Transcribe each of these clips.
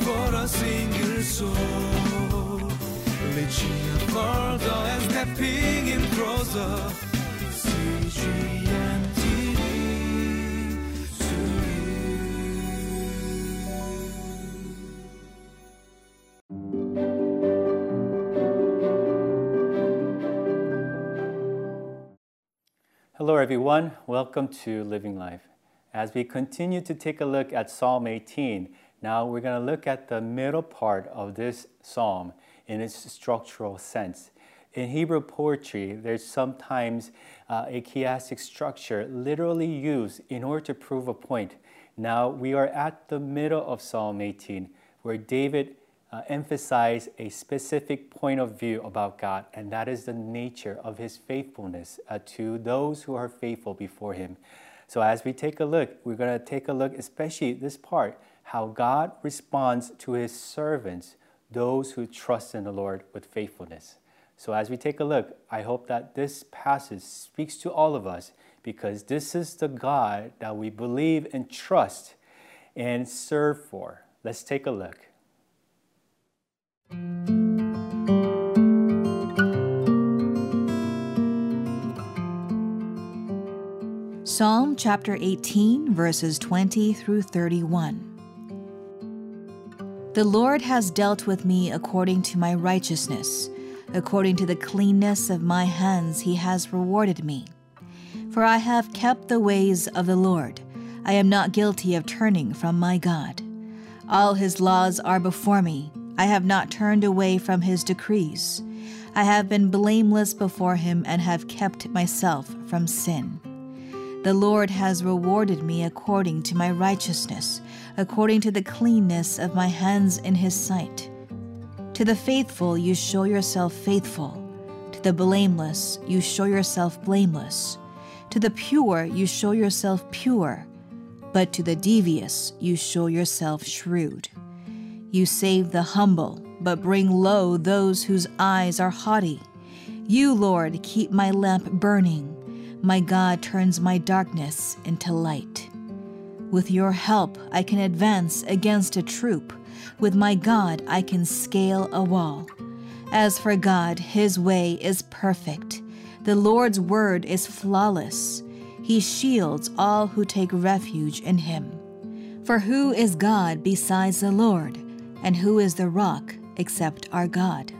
for a single soul. And stepping in closer. Hello, everyone. Welcome to Living Life. As we continue to take a look at Psalm 18, now we're going to look at the middle part of this psalm in its structural sense. In Hebrew poetry, there's sometimes uh, a chiastic structure literally used in order to prove a point. Now we are at the middle of Psalm 18, where David uh, emphasized a specific point of view about God, and that is the nature of his faithfulness uh, to those who are faithful before him. So as we take a look, we're going to take a look, especially this part, how God responds to his servants, those who trust in the Lord with faithfulness. So as we take a look, I hope that this passage speaks to all of us because this is the God that we believe and trust and serve for. Let's take a look. Psalm chapter 18, verses 20 through 31. The Lord has dealt with me according to my righteousness. According to the cleanness of my hands, he has rewarded me. For I have kept the ways of the Lord. I am not guilty of turning from my God. All his laws are before me. I have not turned away from his decrees. I have been blameless before him and have kept myself from sin. The Lord has rewarded me according to my righteousness, according to the cleanness of my hands in his sight. To the faithful, you show yourself faithful. To the blameless, you show yourself blameless. To the pure, you show yourself pure. But to the devious, you show yourself shrewd. You save the humble, but bring low those whose eyes are haughty. You, Lord, keep my lamp burning. My God turns my darkness into light. With your help, I can advance against a troop. With my God, I can scale a wall. As for God, his way is perfect. The Lord's word is flawless. He shields all who take refuge in him. For who is God besides the Lord? And who is the rock except our God?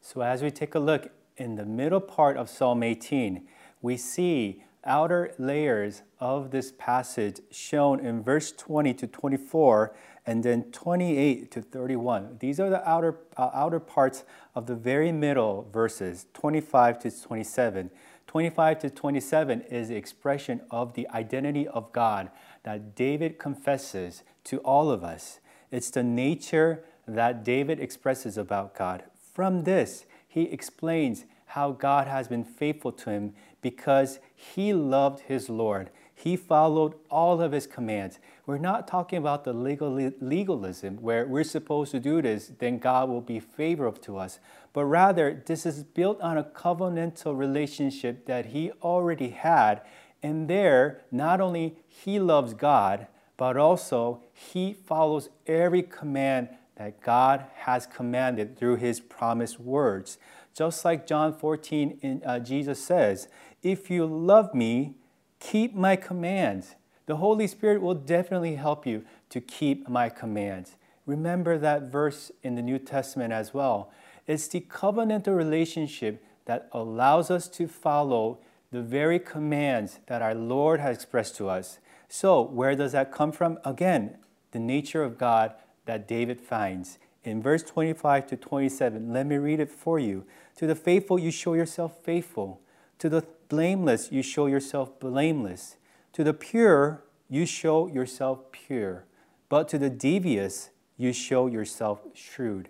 So, as we take a look in the middle part of Psalm 18, we see outer layers of this passage shown in verse 20 to 24 and then 28 to 31. These are the outer, uh, outer parts of the very middle verses, 25 to 27. 25 to 27 is the expression of the identity of God that David confesses to all of us. It's the nature that David expresses about God. From this, he explains how God has been faithful to him because he loved his Lord. He followed all of his commands. We're not talking about the legal, legalism where we're supposed to do this, then God will be favorable to us. But rather, this is built on a covenantal relationship that he already had. And there, not only he loves God, but also he follows every command that God has commanded through his promised words. Just like John 14, in, uh, Jesus says, If you love me, keep my commands. The Holy Spirit will definitely help you to keep my commands. Remember that verse in the New Testament as well. It's the covenantal relationship that allows us to follow the very commands that our Lord has expressed to us. So, where does that come from? Again, the nature of God that David finds. In verse 25 to 27, let me read it for you. To the faithful, you show yourself faithful. To the blameless, you show yourself blameless. To the pure, you show yourself pure. But to the devious, you show yourself shrewd.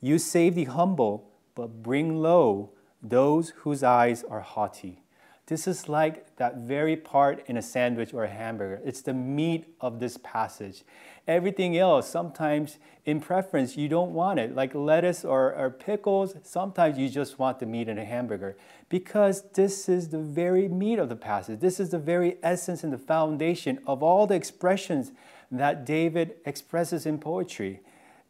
You save the humble, but bring low those whose eyes are haughty. This is like that very part in a sandwich or a hamburger. It's the meat of this passage. Everything else, sometimes in preference, you don't want it, like lettuce or, or pickles. Sometimes you just want the meat in a hamburger because this is the very meat of the passage. This is the very essence and the foundation of all the expressions that David expresses in poetry.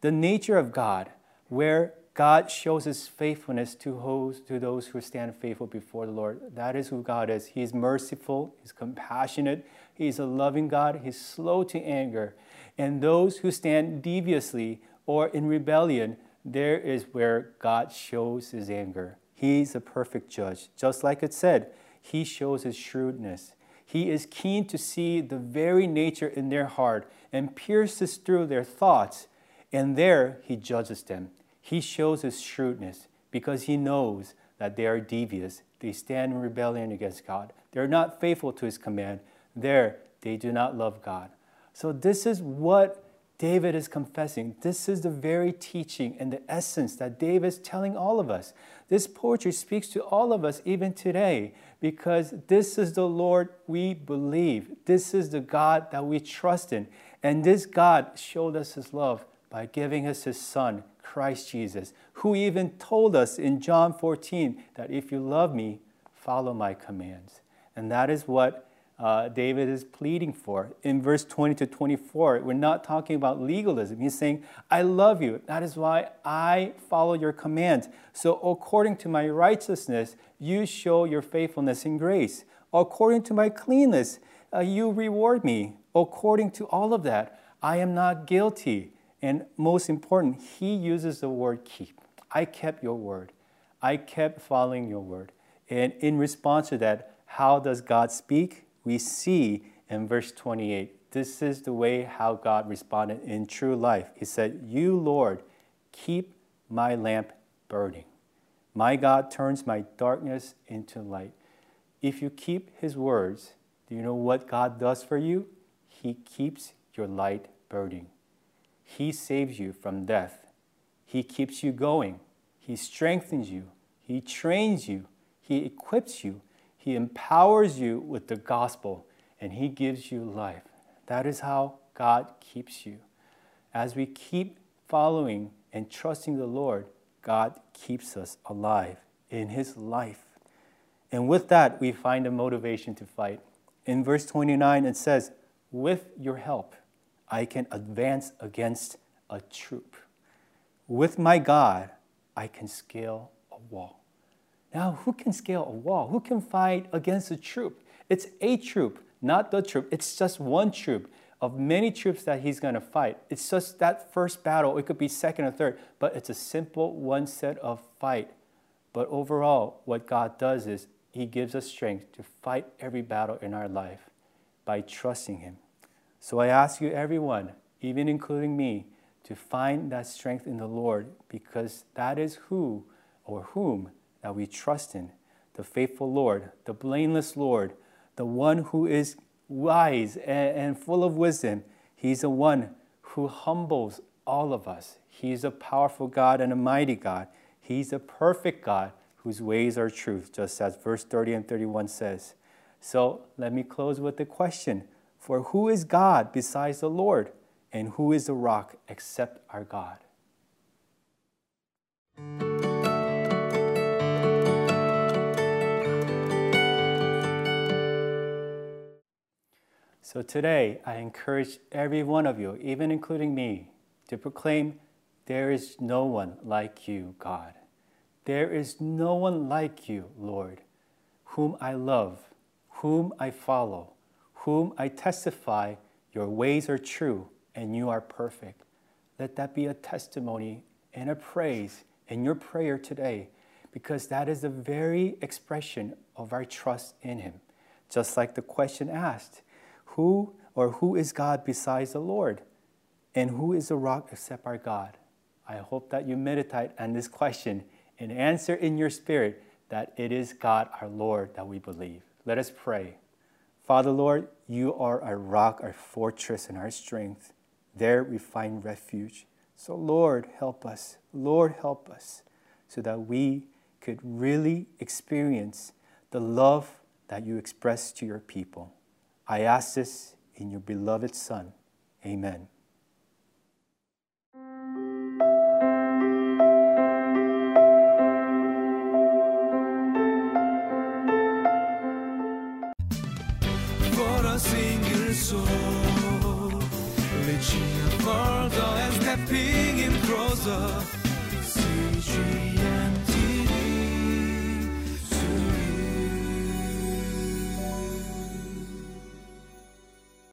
The nature of God, where God shows his faithfulness to those, who stand faithful before the Lord. That is who God is. He's merciful, He's compassionate, He's a loving God, He's slow to anger. And those who stand deviously or in rebellion, there is where God shows His anger. He's a perfect judge. Just like it said, He shows His shrewdness. He is keen to see the very nature in their heart and pierces through their thoughts, and there He judges them. He shows his shrewdness because he knows that they are devious. They stand in rebellion against God. They're not faithful to his command. There, they do not love God. So, this is what David is confessing. This is the very teaching and the essence that David is telling all of us. This poetry speaks to all of us even today because this is the Lord we believe. This is the God that we trust in. And this God showed us his love by giving us his son Christ Jesus, who even told us in John 14 that if you love me, follow my commands. And that is what uh, David is pleading for. In verse 20 to 24, we're not talking about legalism. He's saying, I love you. That is why I follow your commands. So, according to my righteousness, you show your faithfulness and grace. According to my cleanness, uh, you reward me. According to all of that, I am not guilty. And most important, he uses the word keep. I kept your word. I kept following your word. And in response to that, how does God speak? We see in verse 28. This is the way how God responded in true life. He said, You, Lord, keep my lamp burning. My God turns my darkness into light. If you keep his words, do you know what God does for you? He keeps your light burning. He saves you from death. He keeps you going. He strengthens you. He trains you. He equips you. He empowers you with the gospel and He gives you life. That is how God keeps you. As we keep following and trusting the Lord, God keeps us alive in His life. And with that, we find a motivation to fight. In verse 29, it says, With your help, I can advance against a troop. With my God, I can scale a wall. Now, who can scale a wall? Who can fight against a troop? It's a troop, not the troop. It's just one troop of many troops that he's going to fight. It's just that first battle. It could be second or third, but it's a simple one set of fight. But overall, what God does is he gives us strength to fight every battle in our life by trusting him. So I ask you, everyone, even including me, to find that strength in the Lord because that is who or whom that we trust in the faithful Lord, the blameless Lord, the one who is wise and, full of wisdom. He's the one who humbles all of us. He's a powerful God and a mighty God. He's a perfect God whose ways are truth, just as verse 30 and 31 says. So let me close with the question for who is God besides the Lord? And who is the rock except our God? So today, I encourage every one of you, even including me, to proclaim there is no one like you, God. There is no one like you, Lord, whom I love, whom I follow whom I testify your ways are true and you are perfect. Let that be a testimony and a praise in your prayer today, because that is the very expression of our trust in Him. Just like the question asked Who or who is God besides the Lord? And who is the rock except our God? I hope that you meditate on this question and answer in your spirit that it is God our Lord that we believe. Let us pray. Father, Lord, you are our rock, our fortress, and our strength. There we find refuge. So, Lord, help us. Lord, help us so that we could really experience the love that you express to your people. I ask this in your beloved Son. Amen. A single soul, reaching further and stepping in closer. CG